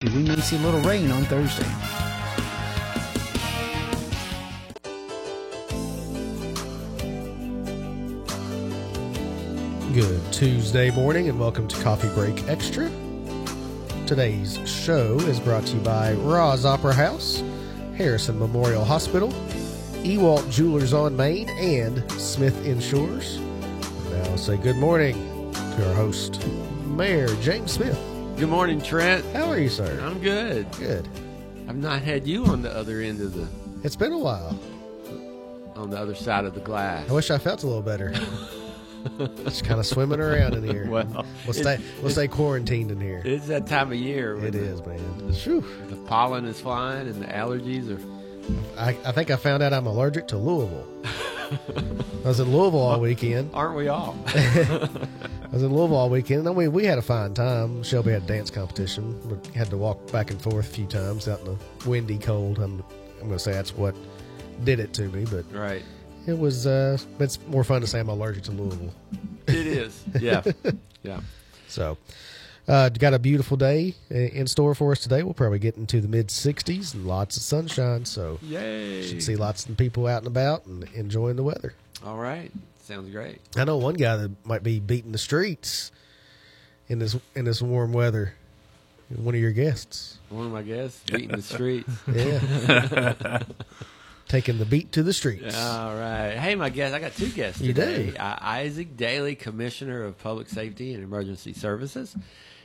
We may see a little rain on Thursday. Good Tuesday morning and welcome to Coffee Break Extra. Today's show is brought to you by Rohs Opera House, Harrison Memorial Hospital, Ewalt Jewelers on Main, and Smith Insures. Now say good morning to our host, Mayor James Smith. Good morning, Trent. How are you, sir? I'm good. Good. I've not had you on the other end of the It's been a while. on the other side of the glass. I wish I felt a little better. Just kind of swimming around in here. Well, we'll stay, we'll stay quarantined in here. It's that time of year. It the- is, man. Phew. The pollen is flying and the allergies are. I, I think I found out I'm allergic to Louisville. I was in Louisville all weekend. Aren't we all? I was in Louisville all weekend. I mean, we had a fine time. Shelby had a dance competition. We had to walk back and forth a few times out in the windy cold. I'm, I'm going to say that's what did it to me, but right. it was. Uh, it's more fun to say I'm allergic to Louisville. It is. Yeah. Yeah. So, uh, got a beautiful day in store for us today. We'll probably get into the mid 60s and lots of sunshine. So, Yay. should see lots of people out and about and enjoying the weather. All right. Sounds great. I know one guy that might be beating the streets in this in this warm weather. One of your guests, One of my guests beating the streets. yeah, taking the beat to the streets. All right. Hey, my guest. I got two guests You today. do. Uh, Isaac Daly, Commissioner of Public Safety and Emergency Services,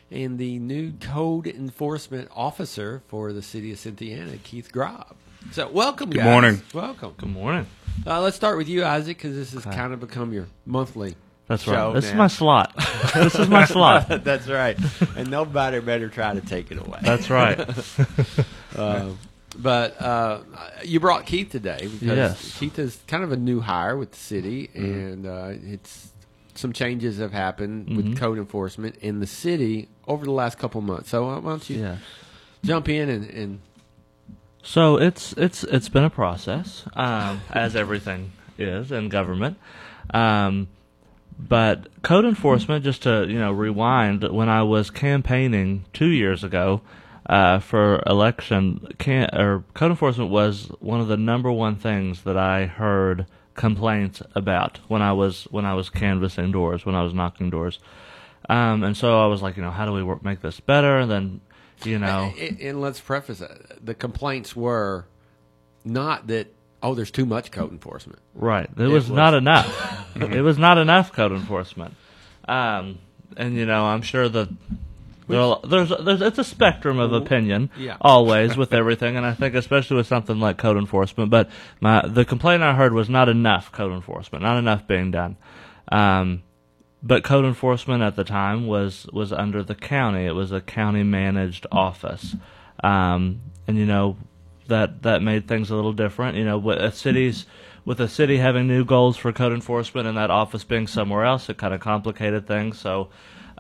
and the new Code Enforcement Officer for the City of Cynthiana, Keith Grob. So, welcome, Good guys. morning. Welcome. Good morning. Uh, let's start with you, Isaac, because this has kind of become your monthly. That's show right. This is my slot. this is my slot. That's right. And nobody better try to take it away. That's right. Uh, but uh, you brought Keith today because Yes. Keith is kind of a new hire with the city, and uh, it's some changes have happened with code enforcement in the city over the last couple months. So why don't you Yeah. jump in and, and So it's it's it's been a process, um, as everything is in government. Um, but code enforcement, just to you know rewind, when I was campaigning two years ago uh, for election, can, or code enforcement was one of the number one things that I heard complaints about when I was when I was canvassing doors, when I was knocking doors. Um, and so I was like, you know, how do we work, make this better? And then, you know, and, and let's preface that the complaints were not that oh there's too much code enforcement. Right. It, was, was. not enough. it was not enough code enforcement. Um, and you know, I'm sure that there are- there's there's it's a spectrum of opinion Yeah. always with everything, and I think especially with something like code enforcement. But my the complaint I heard was not enough code enforcement, not enough being done. Um, but code enforcement at the time was was under the county. It was a county managed office, um, and you know that that made things a little different. You know, with a cities with a city having new goals for code enforcement and that office being somewhere else, it kind of complicated things. So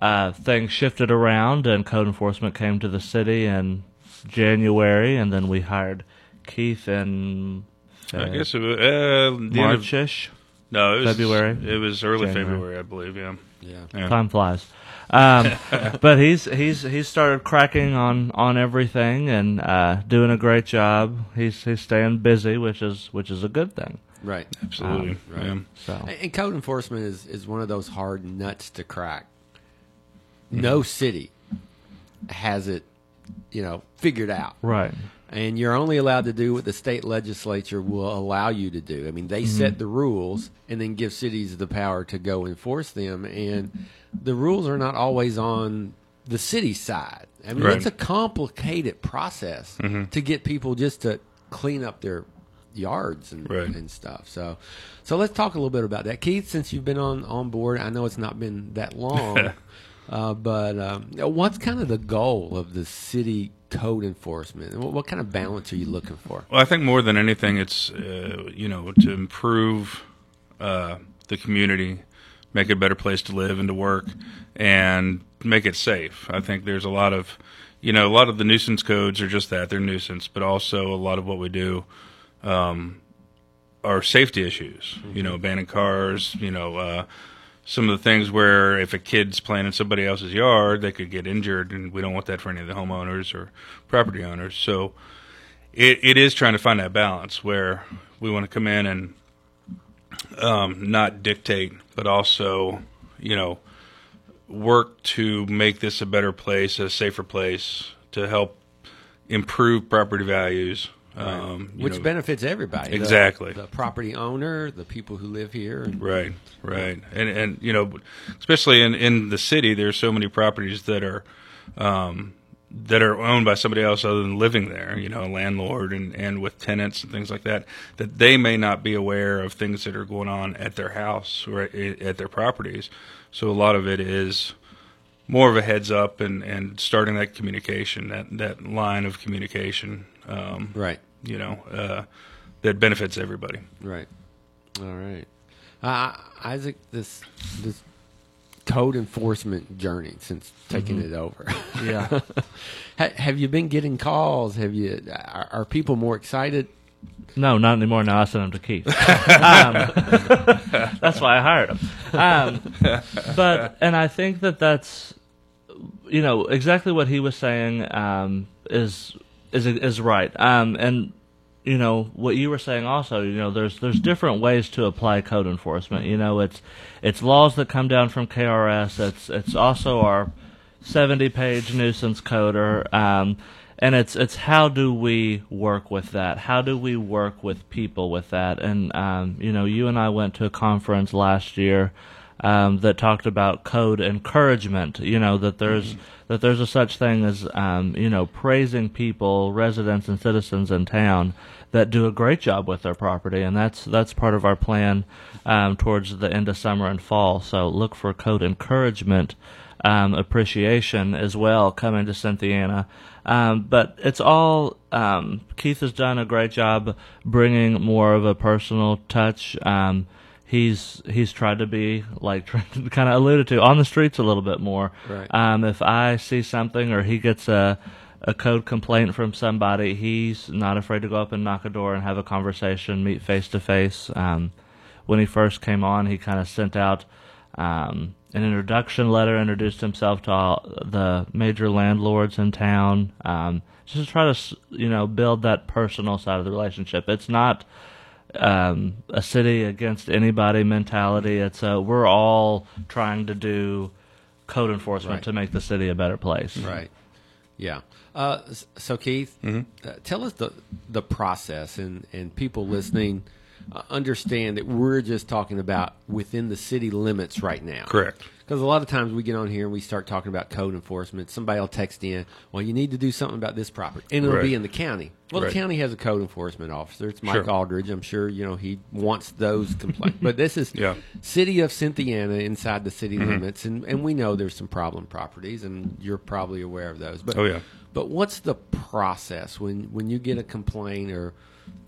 uh, things shifted around, and code enforcement came to the city in January, and then we hired Keith in I guess it was uh, the end of- Marchish. No, it was February? It was early January. February, I believe. Yeah. Yeah. Yeah. Time flies. Um, but he's he's he's started cracking on on everything and uh, doing a great job. He's he's staying busy, which is which is a good thing. Right. Absolutely. right. Yeah. So And and code enforcement is, is one of those hard nuts to crack. No city has it, you know, figured out. right, And you're only allowed to do what the state legislature will allow you to do. I mean, they mm-hmm. set the rules and then give cities the power to go enforce them. And the rules are not always on the city side. I mean, Right. it's a complicated process mm-hmm. to get people just to clean up their yards and, Right. and stuff. So, so let's talk a little bit about that, Keith. Since you've been on on board, I know it's not been that long, uh, but um, what's kind of the goal of the city code enforcement? What, what kind of balance are you looking for? Well, I think more than anything, it's uh, you know to improve uh, the community, make it a better place to live and to work, and make it safe. I think there's a lot of you know a lot of the nuisance codes are just that they're nuisance, but also a lot of what we do um, are safety issues. You know, abandoned cars. You know. Some of the things where if a kid's playing in somebody else's yard, they could get injured, and we don't want that for any of the homeowners or property owners. So it, it is trying to find that balance where we want to come in and um, not dictate, but also, you know, work to make this a better place, a safer place, to help improve property values. Um, Which know, benefits everybody. The- Exactly. The, property owner, the people who live here. and- Right, right, and and you know, especially in in the city, there's so many properties that are um, that are owned by somebody else other than living there. You know, a landlord and and with tenants and things like that. That they may not be aware of things that are going on at their house or at, at their properties. So a lot of it is more of a heads up and and starting that communication, that that line of communication. Um, Right. You know, uh, that benefits everybody. Right. All right. Uh, Isaac, this this code enforcement journey since taking it over. Yeah. Have you been getting calls? Have you? Are, are people more excited? No, not anymore. Now I send them to Keith. um, that's why I hired him. Um, but and I think that that's you know exactly what he was saying um, is is is right. Um, and you know what you were saying also. You know, there's there's different ways to apply code enforcement. You know, it's it's laws that come down from KRS. It's it's also our 70 page nuisance coder. Um, and it's it's how do we work with that? How do we work with people with that? And um, you know, you and I went to a conference last year um, that talked about code encouragement. You know that there's that there's a such thing as um, you know praising people, residents and citizens in town that do a great job with their property, and that's that's part of our plan um, towards the end of summer and fall. So look for code encouragement um, appreciation as well coming to Cynthiana. Um, but it's all um, Keith has done a great job bringing more of a personal touch. Um, he's he's tried to be like kind of alluded to on the streets a little bit more. Right. Um, if I see something or he gets a a code complaint from somebody, he's not afraid to go up and knock a door and have a conversation, meet face to face. When he first came on, he kind of sent out um, an introduction letter, introduced himself to all the major landlords in town, um, just to try to you know build that personal side of the relationship. It's not um, a city against anybody mentality. It's a we're all trying to do code enforcement Right. to make the city a better place. Right. Yeah. Uh, so Keith, uh, tell us the the process, and and people listening uh, understand that we're just talking about within the city limits right now. Correct. Because a lot of times we get on here and we start talking about code enforcement. Somebody will text in, "Well, you need to do something about this property," and it'll Right. be in the county. Well, Right. the county has a code enforcement officer. It's Mike Sure. Aldridge. I'm sure you know he wants those complaints. but this is Yeah. city of Cynthiana inside the city Mm-hmm. limits, and and we know there's some problem properties, and you're probably aware of those. But Oh, yeah. But what's the process when when you get a complaint or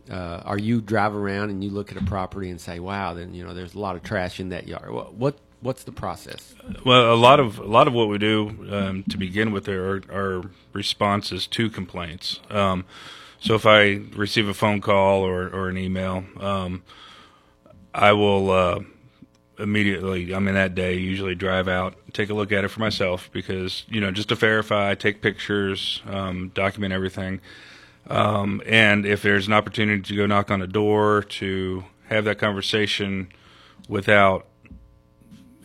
uh, are you drive around and you look at a property and say, "Wow, then you know there's a lot of trash in that yard." What, what what's the process? Well, a lot of a lot of what we do um, to begin with are, are responses to complaints. Um, so if I receive a phone call or, or an email, um, I will uh, immediately. I mean, that day usually drive out, take a look at it for myself because you know just to verify, take pictures, um, document everything. Um, and if there's an opportunity to go knock on a door to have that conversation without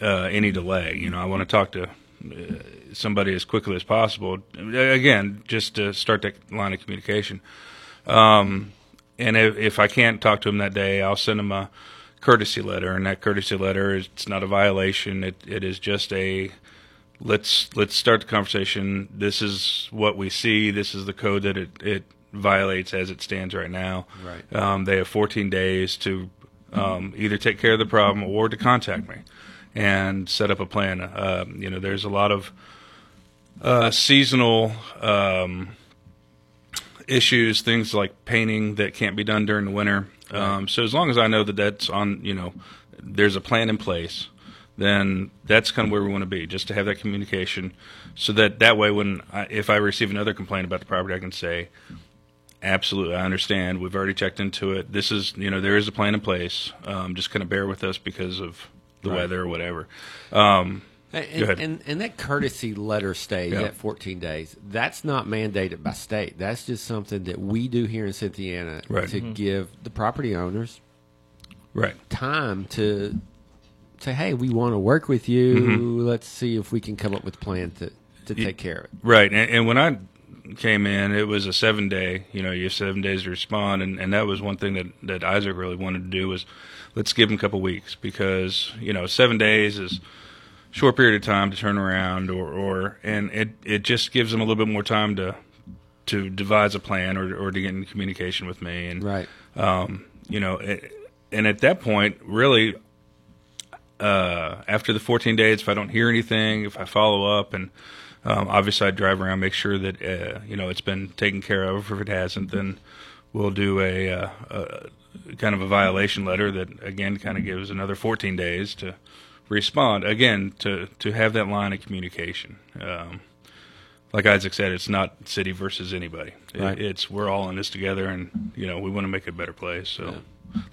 uh, any delay. You know, I want to talk to uh, somebody as quickly as possible. Again, just to start that line of communication. Um, and if, if I can't talk to them that day, I'll send them a courtesy letter, and that courtesy letter is it's not a violation. It it is just a let's let's start the conversation. This is what we see. This is the code that it it violates as it stands right now. Right. Um, they have 14 days to um, either take care of the problem or to contact me and set up a plan. Um, you know, there's a lot of uh, seasonal um, issues, things like painting that can't be done during the winter. Um, so as long as I know that that's on, you know, there's a plan in place, then that's kind of where we want to be, just to have that communication, so that that way, when I, if I receive another complaint about the property, I can say, absolutely, I understand. We've already checked into it. This is, you know, there is a plan in place. Um, just kind of bear with us because of the Right. weather or whatever. Um, And, Go ahead. and, and that courtesy letter stage Yeah. at 14 days, that's not mandated by state. That's just something that we do here in Cynthiana Right. to give the property owners right. time to say, hey, we want to work with you. Let's see if we can come up with a plan to, to take care of it. Right, and, and when I came in, it was a seven day. You know, you have seven days to respond, and, and that was one thing that that Isaac really wanted to do was let's give him a couple weeks because you know seven days is a short period of time to turn around, or or and it it just gives them a little bit more time to to devise a plan or or to get in communication with me and Right. um, you know, it, and at that point, really, uh, after the 14 days, if I don't hear anything, if I follow up, and um, obviously I drive around, make sure that uh, you know it's been taken care of. If it hasn't, then we'll do a, uh, a kind of a violation letter that again kind of gives another 14 days to respond. Again, to to have that line of communication. Um, like Isaac said, it's not city versus anybody. It- Right. it's we're all in this together, and you know we want to make it a better place. So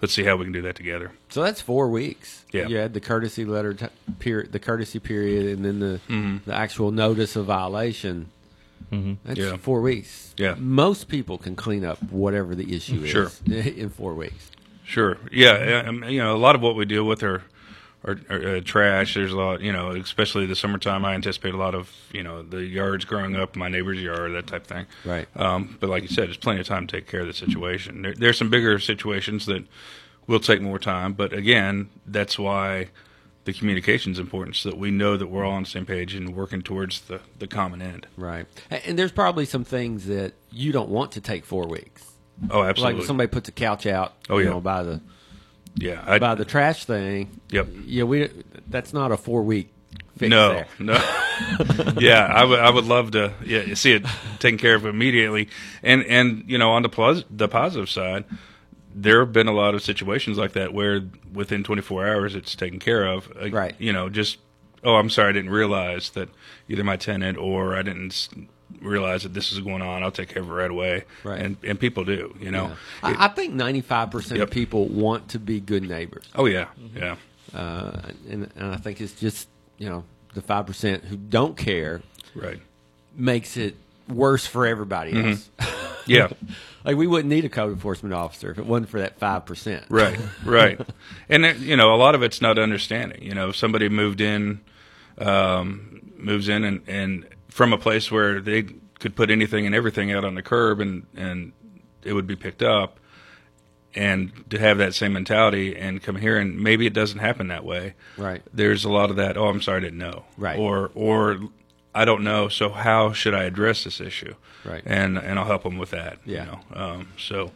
let's see how we can do that together. So that's four weeks. Yeah. You had the courtesy letter t- period, the courtesy period, and then the Mm-hmm. the actual notice of violation. Mm-hmm. That's Yeah. four weeks. Yeah. Most people can clean up whatever the issue is Sure. in four weeks. Sure. Yeah. You know, a lot of what we deal with are, are uh, trash. There's a lot, you know, especially the summertime. I anticipate a lot of, you know, the yards growing up, my neighbor's yard, that type of thing. Right. Um, but like you said, there's plenty of time to take care of the situation. There, there's some bigger situations that will take more time. But again, that's why the communication is important so that we know that we're all on the same page and working towards the, the common end. Right. And there's probably some things that you don't want to take four weeks. Oh, Like absolutely. if somebody puts a couch out, Oh, yeah. know, by the yeah. I, by the trash thing. Yep. Yeah, we that's not a four week fix no, there. no. yeah, I would I would love to yeah see it taken care of immediately. And and you know on the plus the positive side, there have been a lot of situations like that where within 24 hours it's taken care of. Uh, Right. You know, just oh I'm sorry I didn't realize that either my tenant or I didn't realize that this is going on. I'll take care of it right away. Right. And and people do. You know. Yeah. It- I, I think ninety five percent of people want to be good neighbors. oh yeah, yeah. uh, and, and I think it's just you know the five percent who don't care Right. makes it worse for everybody Mm-hmm. else. Yeah. like we wouldn't need a code enforcement officer if it wasn't for that five percent. Right, right. And it, you know, a lot of it's not understanding. You know, if somebody moved in, um, moves in, and, and from a place where they could put anything and everything out on the curb, and and it would be picked up, and to have that same mentality and come here and maybe it doesn't happen that way. Right. There's a lot of that. Oh, I'm sorry, I didn't know. Right. Or or I don't know. So how should I address this issue? Right. And and I'll help them with that. Yeah. You know. Um, so.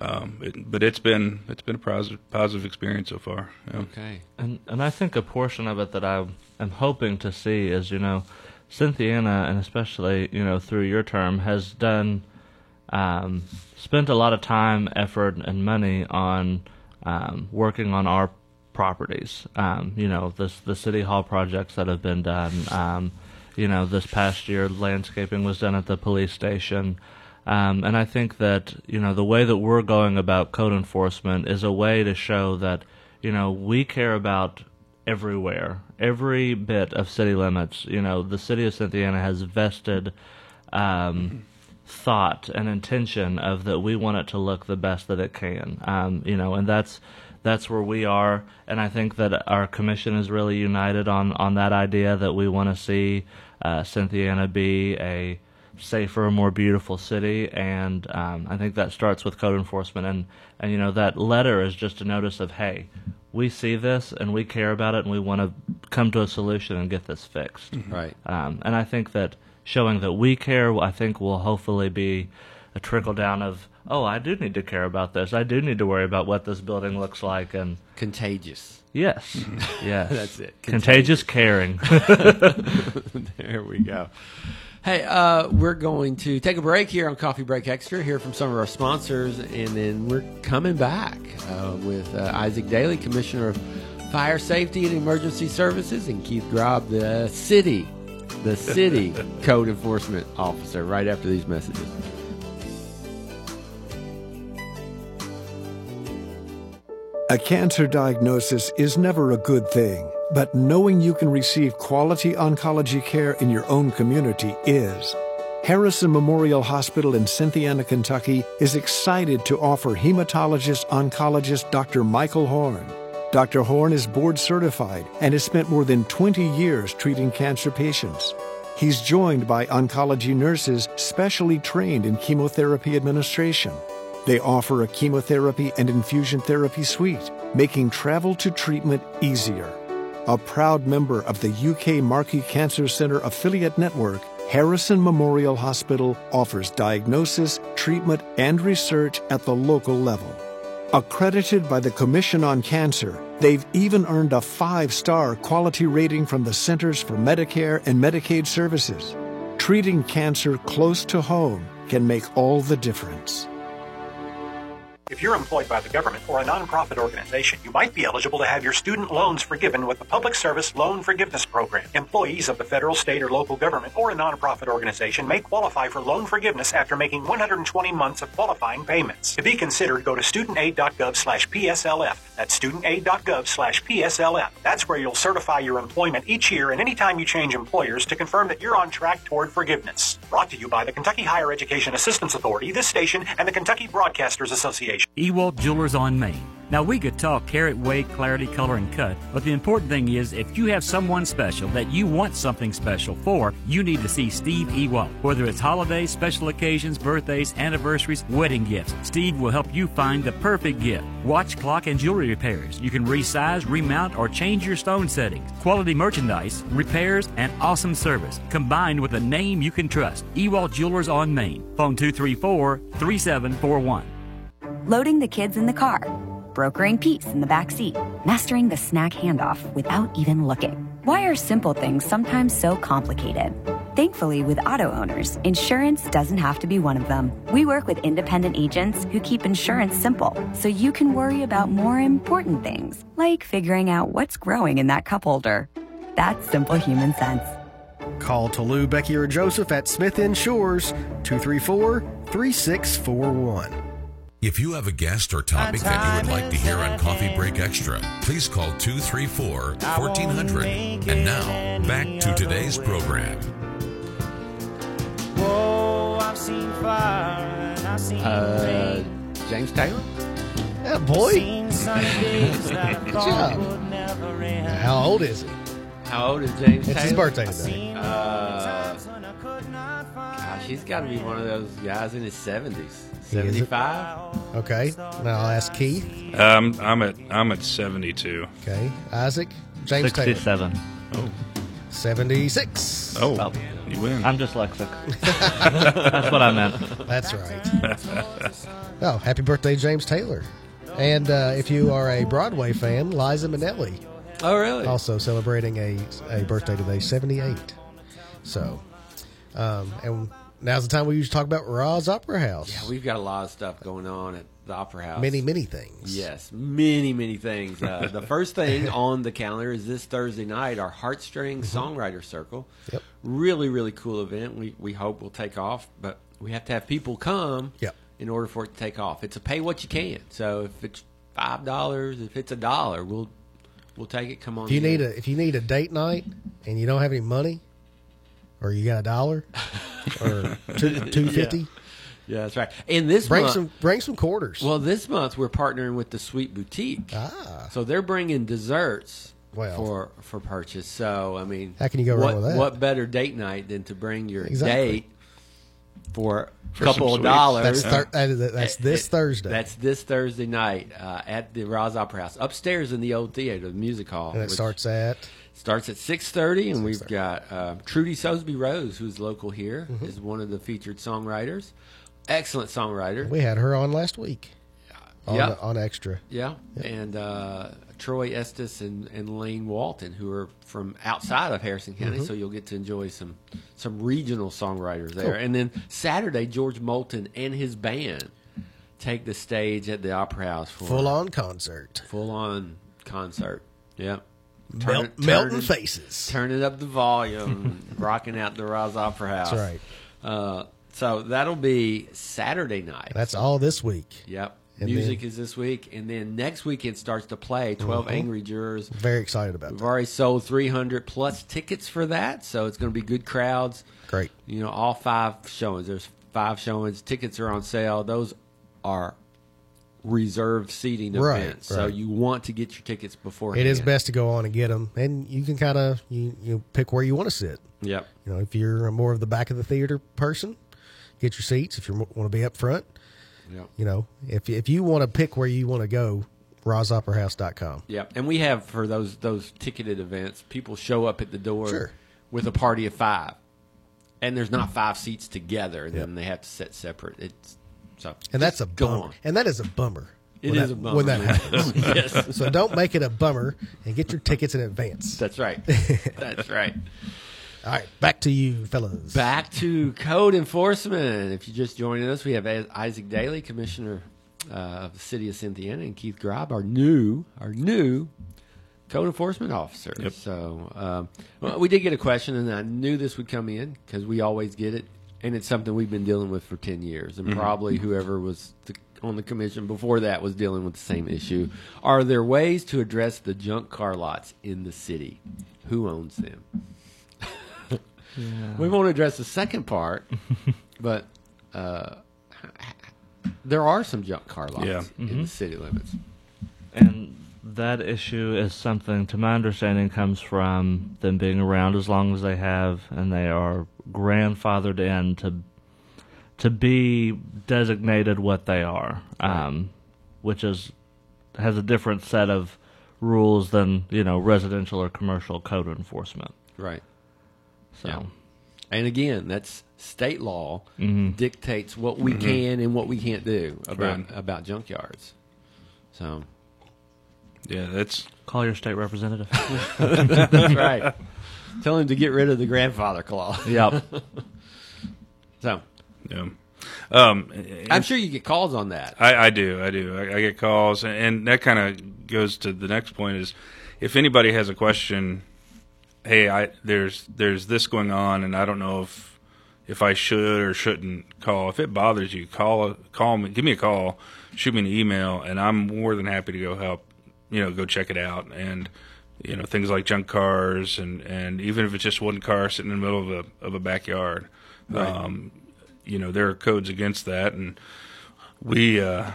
Um, it, but it's been it's been a positive positive experience so far. Yeah. Okay. And and I think a portion of it that I am hoping to see is you know, Cynthiana and especially you know through your term has done, um, spent a lot of time, effort, and money on um, working on our properties. Um, you know, this the city hall projects that have been done. Um, you know, this past year landscaping was done at the police station. Um, and I think that you know the way that we're going about code enforcement is a way to show that you know we care about everywhere, every bit of city limits. You know, the city of Cynthiana has vested um, thought and intention of that we want it to look the best that it can. Um, you know, and that's that's where we are. And I think that our commission is really united on on that idea that we want to see uh, Cynthiana be a safer, more beautiful city, and um, I think that starts with code enforcement. And and you know that letter is just a notice of hey, we see this and we care about it, and we want to come to a solution and get this fixed. Right. Um, and I think that showing that we care, I think, will hopefully be a trickle down of oh, I do need to care about this. I do need to worry about what this building looks like, and Contagious. yes, yes, That's it. Contagious caring. there we go. Hey, uh, we're going to take a break here on Coffee Break Extra, hear from some of our sponsors, and then we're coming back uh, with uh, Isaac Daly, Commissioner of Fire Safety and Emergency Services, and Keith Grob, the city, the city code enforcement officer, right after these messages. A cancer diagnosis is never a good thing, but knowing you can receive quality oncology care in your own community is. Harrison Memorial Hospital in Cynthiana, Kentucky is excited to offer hematologist oncologist Dr. Michael Horn. Dr. Horn is board certified and has spent more than 20 years treating cancer patients. He's joined by oncology nurses specially trained in chemotherapy administration. They offer a chemotherapy and infusion therapy suite, making travel to treatment easier. A proud member of the UK Markey Cancer Center affiliate network, Harrison Memorial Hospital offers diagnosis, treatment, and research at the local level. Accredited by the Commission on Cancer, they've even earned a five star quality rating from the Centers for Medicare and Medicaid Services. Treating cancer close to home can make all the difference. If you're employed by the government or a nonprofit organization, you might be eligible to have your student loans forgiven with the Public Service Loan Forgiveness Program. Employees of the federal, state, or local government or a nonprofit organization may qualify for loan forgiveness after making 120 months of qualifying payments. To be considered, go to studentaid.gov slash PSLF. That's studentaid.gov slash PSLF. That's where you'll certify your employment each year and anytime you change employers to confirm that you're on track toward forgiveness. Brought to you by the Kentucky Higher Education Assistance Authority, this station, and the Kentucky Broadcasters Association. Ewalt Jewelers on Main. Now, we could talk carat, weight, clarity, color, and cut, but the important thing is if you have someone special that you want something special for, you need to see Steve Ewalt. Whether it's holidays, special occasions, birthdays, anniversaries, wedding gifts, Steve will help you find the perfect gift. Watch, clock, and jewelry repairs. You can resize, remount, or change your stone settings. Quality merchandise, repairs, and awesome service, combined with a name you can trust. Ewalt Jewelers on Main. Phone 234 3741. Loading the kids in the car, brokering peace in the back seat, mastering the snack handoff without even looking. Why are simple things sometimes so complicated? Thankfully, with auto owners, insurance doesn't have to be one of them. We work with independent agents who keep insurance simple so you can worry about more important things, like figuring out what's growing in that cup holder. That's simple human sense. Call Tolu, Becky, or Joseph at Smith Insurers 234 3641. If you have a guest or topic that you would like to hear on Coffee Break Extra, please call 234 1400. And now, back to today's program. Whoa, I've seen fire and I've seen Uh, James Taylor? Yeah, boy. seen sunny days that I Good job. would never end. How old is he? How old is James It's Taylor? his birthday today. Uh, When I could not find gosh, he's got to be one of those guys in his 70s. He is it? 75? Okay. Now I'll ask Keith. Um, I'm at I'm at 72. Okay. Isaac. James Taylor. 67. 76. Oh, Well, you win. I'm dyslexic. That's what I meant. That's right. oh, happy birthday, James Taylor. And uh, if you are a Broadway fan, Liza Minnelli Oh, really? also celebrating a, a birthday today, 78. So, um, and now's the time we usually talk about Rohs Opera House. Yeah, we've got a lot of stuff going on at the Opera House. many, many things. Yes, many, many things. Uh, the first thing on the calendar is this Thursday night, our Heartstring Songwriter Circle. Mm-hmm. Yep. Really, really cool event. We, we hope will take off, but we have to have people come Yep. in order for it to take off. It's a pay what you can. So if it's $5, if it's a dollar, we'll we'll take it. Come on. If you in. need a if you need a date night and you don't have any money, or you got a dollar or two two fifty, Yeah, that's right. And this bring month, some bring some quarters. Well, this month we're partnering with the Sweet Boutique. Ah. So they're bringing desserts Well. for for purchase. So I mean, How can you go wrong what, with that? What better date night than to bring your Exactly. date for a For couple of dollars? that's thir- that is- that's Uh, this it- Thursday, That's this Thursday night uh, at the Rohs Opera House, upstairs in the old theater, the music hall. and it starts at starts at six thirty, and we've got uh, Trudy Sosby Rose, who's local here, is Mm-hmm. one of the featured songwriters. Excellent songwriter. we had her on last week on Yeah. on extra. Yeah, and uh, Troy Estes and, and Lane Walton, who are from outside of Harrison County, Mm-hmm. so you'll get to enjoy some some regional songwriters there. Cool. And then Saturday, George Moulton and his band take the stage at the Opera House for Full on concert, full on concert. Yeah, Mel- it- melting faces. turning up the volume, rocking out the Rohs Opera House. That's right. Uh, so that'll be Saturday night. That's all this week. Yep. And Music then- is this week, and then next week it starts to play. 12 Mhm. Angry Jurors. Very excited about We've that. already sold 300 plus tickets for that, so it's going to be good crowds. Great. You know, all five showings. There's five showings. Tickets are on sale. Those are reserved seating Right, events, so you want to get your tickets before. It is best to go on and get them, and you can kind of you you pick where you want to sit. Yep. You know, if you're more of the back of the theater person, get your seats. If you want to be up front, Yep. you know, if if you want to pick where you want to go, RohsOperaHouse.com. Yep. And we have for those those ticketed events, people show up at the door Sure. with a party of five, and there's not five seats together, and then they have to sit separate. It's so And that's a bummer. on. And that is a bummer. It is that- a bummer, when that happens. Yes. So don't make it a bummer and get your tickets in advance. That's right. That's right. All right, back to you, fellas. Back to code enforcement. If you're just joining us, we have Isaac Daly, Commissioner uh, of the City of Cynthiana, and Keith Grob, our new, our new code enforcement officer. Yep. So um, well, we did get a question, and I knew this would come in because we always get it, and it's something we've been dealing with for ten years, and Mhm. probably whoever was the, on the commission before that was dealing with the same issue. Are there ways to address the junk car lots in the city? Who owns them? We won't address the second part, but uh, there are some junk car lots Yeah. in the Mhm. city limits. And that issue is something, to my understanding, comes from them being around as long as they have, and they are grandfathered in to to be designated what they are, um, which is has a different set of rules than you know residential or commercial code enforcement. Right. So. Yeah. And again, that's state law Mhm. dictates what we Mhm. can and what we can't do about Right. about junkyards. So Yeah, that's Call your state representative. that's right. Tell him to get rid of the grandfather clause. Yep. so yeah. Um, I'm sure you get calls on that. I, I do, I do. I, I get calls, and, and that kind of goes to the next point: is if anybody has a question, hey, I there's there's this going on, and I don't know if if I should or shouldn't call. If it bothers you, call call me, give me a call, shoot me an email, and I'm more than happy to go help. You know, go check it out, and you know things like junk cars, and and even if it's just one car sitting in the middle of a of a backyard. Right. Um, you know there are codes against that, and we uh,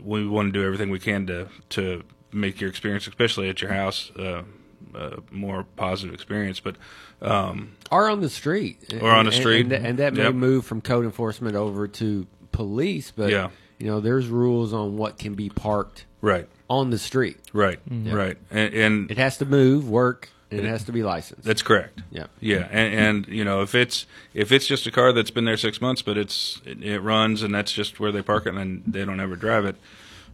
we want to do everything we can to to make your experience, especially at your house, uh, a more positive experience. But um, or on the street, Or on the street. and, and that may Yep. move from code enforcement over to police. But Yeah. you know, there's rules on what can be parked right, on the street. right, Yeah. right, and, and It has to move, work, and it has to be licensed. That's correct. Yeah. yeah, and, and you know if it's if it's just a car that's been there six months, but it's it, it runs and that's just where they park it and they don't ever drive it.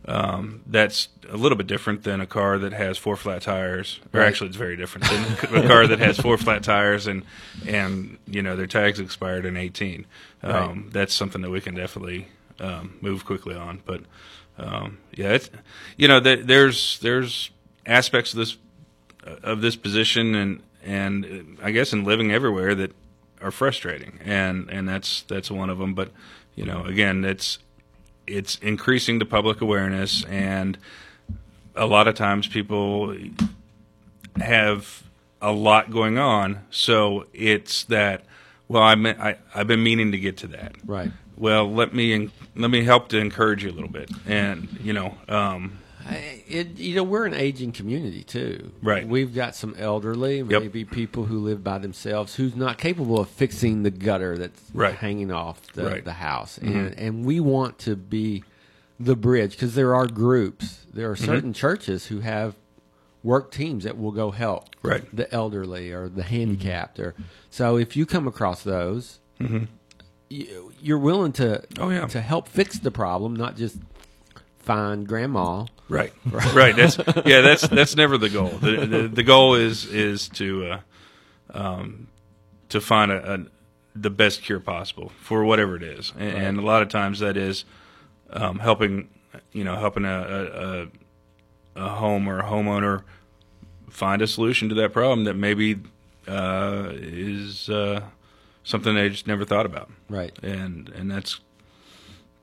Um, that's a little bit different than a car that has four flat tires, or Right. actually, it's very different than a car that has four flat tires and and you know their tags expired in eighteen. Um, Right. That's something that we can definitely um, move quickly on. But um, yeah, it's you know there, there's there's aspects of this of this position and and I guess in living everywhere that are frustrating and and that's that's one of them but you know again it's it's increasing the public awareness and a lot of times people have a lot going on. So it's that well I, me- I I've been meaning to get to that. Right. well let me let me help to encourage you a little bit. And you know um It, you know, we're an aging community too. Right. We've got some elderly, maybe people who live by themselves, who's not capable of fixing the gutter that's Right. hanging off the, Right. the house, Mhm. and and we want to be the bridge because there are groups, there are Mhm. certain churches who have work teams that will go help Right. the elderly or the handicapped, or so if you come across those, Mhm. you, you're willing to Oh, yeah. to help fix the problem, not just find grandma. Right, right. right. That's yeah. That's that's never the goal. The the, the goal is is to uh, um, to find a, a the best cure possible for whatever it is, and, and a lot of times that is um, helping you know helping a, a a a home or a homeowner find a solution to that problem that maybe uh, is uh, something they just never thought about. Right. and and that's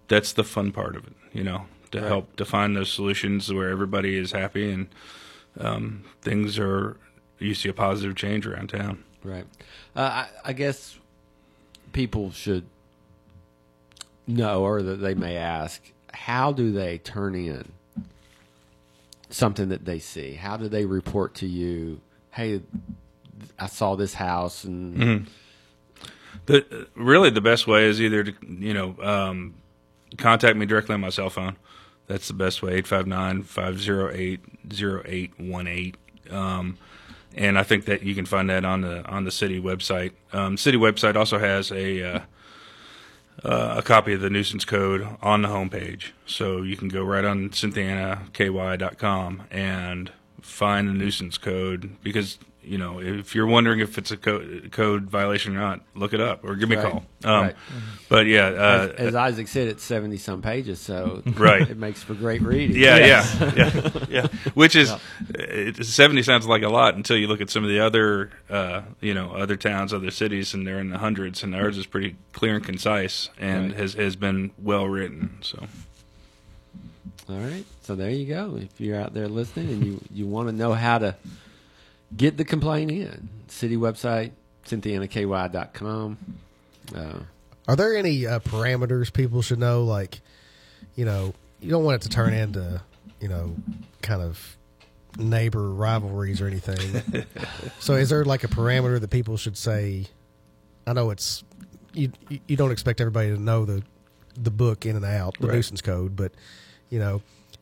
that's the fun part of it, you know, to Right. help define those solutions where everybody is happy and um, things are. You see a positive change around town. Right. Uh, I, I guess people should know, or that they may ask, how do they turn in something that they see? How do they report to you? Hey, I saw this house, and Mhm. The really the best way is either to you know um, contact me directly on my cell phone. That's the best way 859-508-0818. Um, and I think that you can find that on the on the city website. Um, city website also has a uh, uh, a copy of the nuisance code on the homepage, so you can go right on cynthianaky.com and find the nuisance code because you know if you're wondering if it's a co- code violation or not, look it up or give me Right. a call. Um, Right. But yeah, uh, as, as Isaac said, it's seventy some pages, so Right. it makes for great reading. Yeah, Yes. yeah, yeah, yeah. Which is Yeah. it, seventy sounds like a lot until you look at some of the other, uh, you know, other towns, other cities, and they're in the hundreds, and ours is pretty clear and concise, and Right. has has been well written. So All right. So there you go. If you're out there listening and you, you want to know how to get the complaint in, city website, cynthianaky.com. Uh, Are there any uh, parameters people should know? Like, you know, you don't want it to turn into, you know, kind of neighbor rivalries or anything. so, is there like a parameter that people should say? I know it's you. You don't expect everybody to know the the book in and out, the Right. nuisance code, but you know,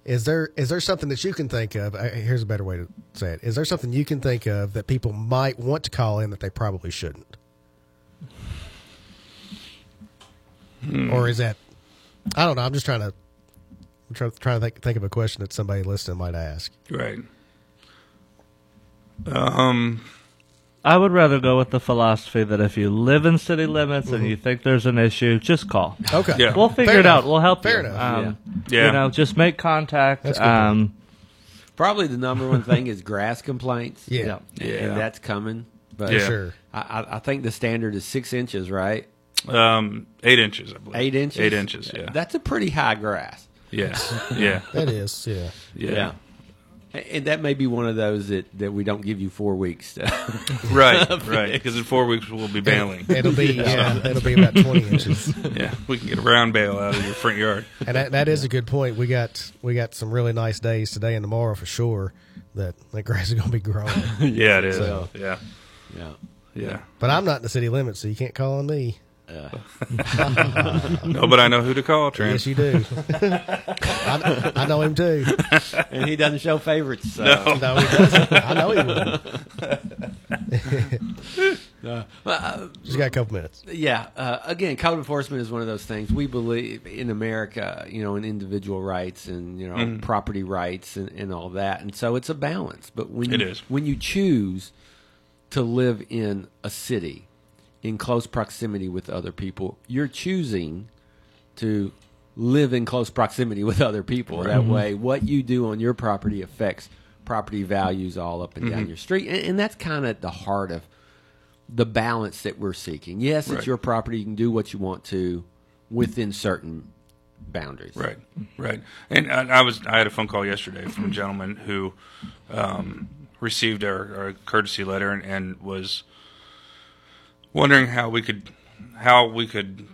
is there is there something that you can think of? uh, Here's a better way to say it: Is there something you can think of that people might want to call in that they probably shouldn't? Hmm. or is that I don't know. I'm just trying to I'm trying, trying to think, think of a question that somebody listening might ask. right. Um, I would rather go with the philosophy that if you live in city limits and you think there's an issue, just call. Okay. Yeah. We'll figure Fair it out. We'll help Fair you. enough. Um, Yeah. You know, just make contact. That's good. Um, probably the number one thing is grass complaints. Yeah. And, Yeah. and that's coming. But Yeah. Sure. I, I, I think the standard is six inches, right? um, eight inches, I believe. Eight inches? Eight inches. Yeah. That's a pretty high grass. yeah. Yeah. That is, yeah. Yeah. And that may be one of those that, that we don't give you four weeks to. Right. Right. Because in four weeks we'll be bailing. It'll be yeah, it'll be about twenty inches. yeah. We can get a round bale out of your front yard. And that, that is a good point. We got we got some really nice days today and tomorrow for sure that that grass is going to be growing. Yeah, it is. So- Yeah. yeah. Yeah. But I'm not in the city limits, so you can't call on me. No, but I know who to call, Trent. Yes, you do. I, I know him too. And he doesn't show favorites. So. No. No, he doesn't. I know he wouldn't. Uh, uh, Just got a couple minutes. Yeah. Uh, again, code enforcement is one of those things. We believe in America, you know, in individual rights and you know Mhm. property rights and, and all that, and so it's a balance. But when It you, is. when you choose to live in a city in close proximity with other people, you're choosing to live in close proximity with other people. That way, what you do on your property affects property values all up and down Mhm. your street, and, and that's kind of the heart of the balance that we're seeking. Yes, it's your property; you can do what you want to within certain boundaries. Right, right. And I, I was I had a phone call yesterday from a gentleman who um, received our, our courtesy letter and, and was wondering how we could how we could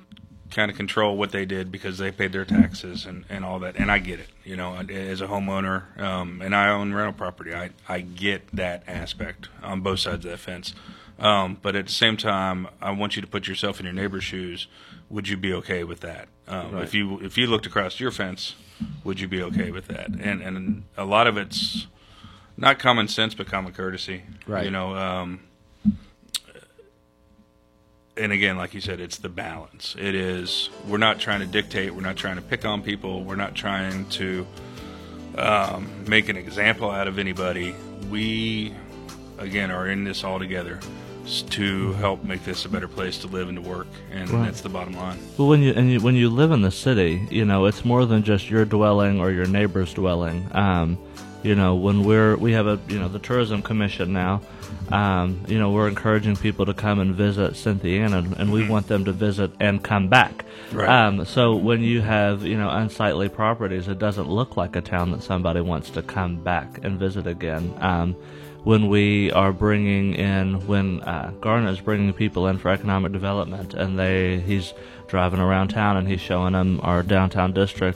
kind of control what they did because they paid their taxes and, and all that. And I get it, you know, as a homeowner, um, and I own rental property. I I get that aspect on both sides of that fence. Um, but at the same time, I want you to put yourself in your neighbor's shoes. Would you be okay with that? Um, Right. If you if you looked across your fence, would you be okay with that? And and a lot of it's not common sense, but common courtesy. Right. You know. And again, like you said, it's the balance. It is. We're not trying to dictate. We're not trying to pick on people. We're not trying to um, make an example out of anybody. We, again, are in this all together to help make this a better place to live and to work, and Right. that's the bottom line. Well, when you and you, when you live in the city, you know it's more than just your dwelling or your neighbor's dwelling. Um, you know, when we're we have a you know the tourism commission now. Um, you know, we're encouraging people to come and visit Cynthiana, and, and we want them to visit and come back. Right. Um, so when you have you know unsightly properties, it doesn't look like a town that somebody wants to come back and visit again. Um, when we are bringing in, when uh, Garnet is bringing people in for economic development, and they he's driving around town and he's showing them our downtown district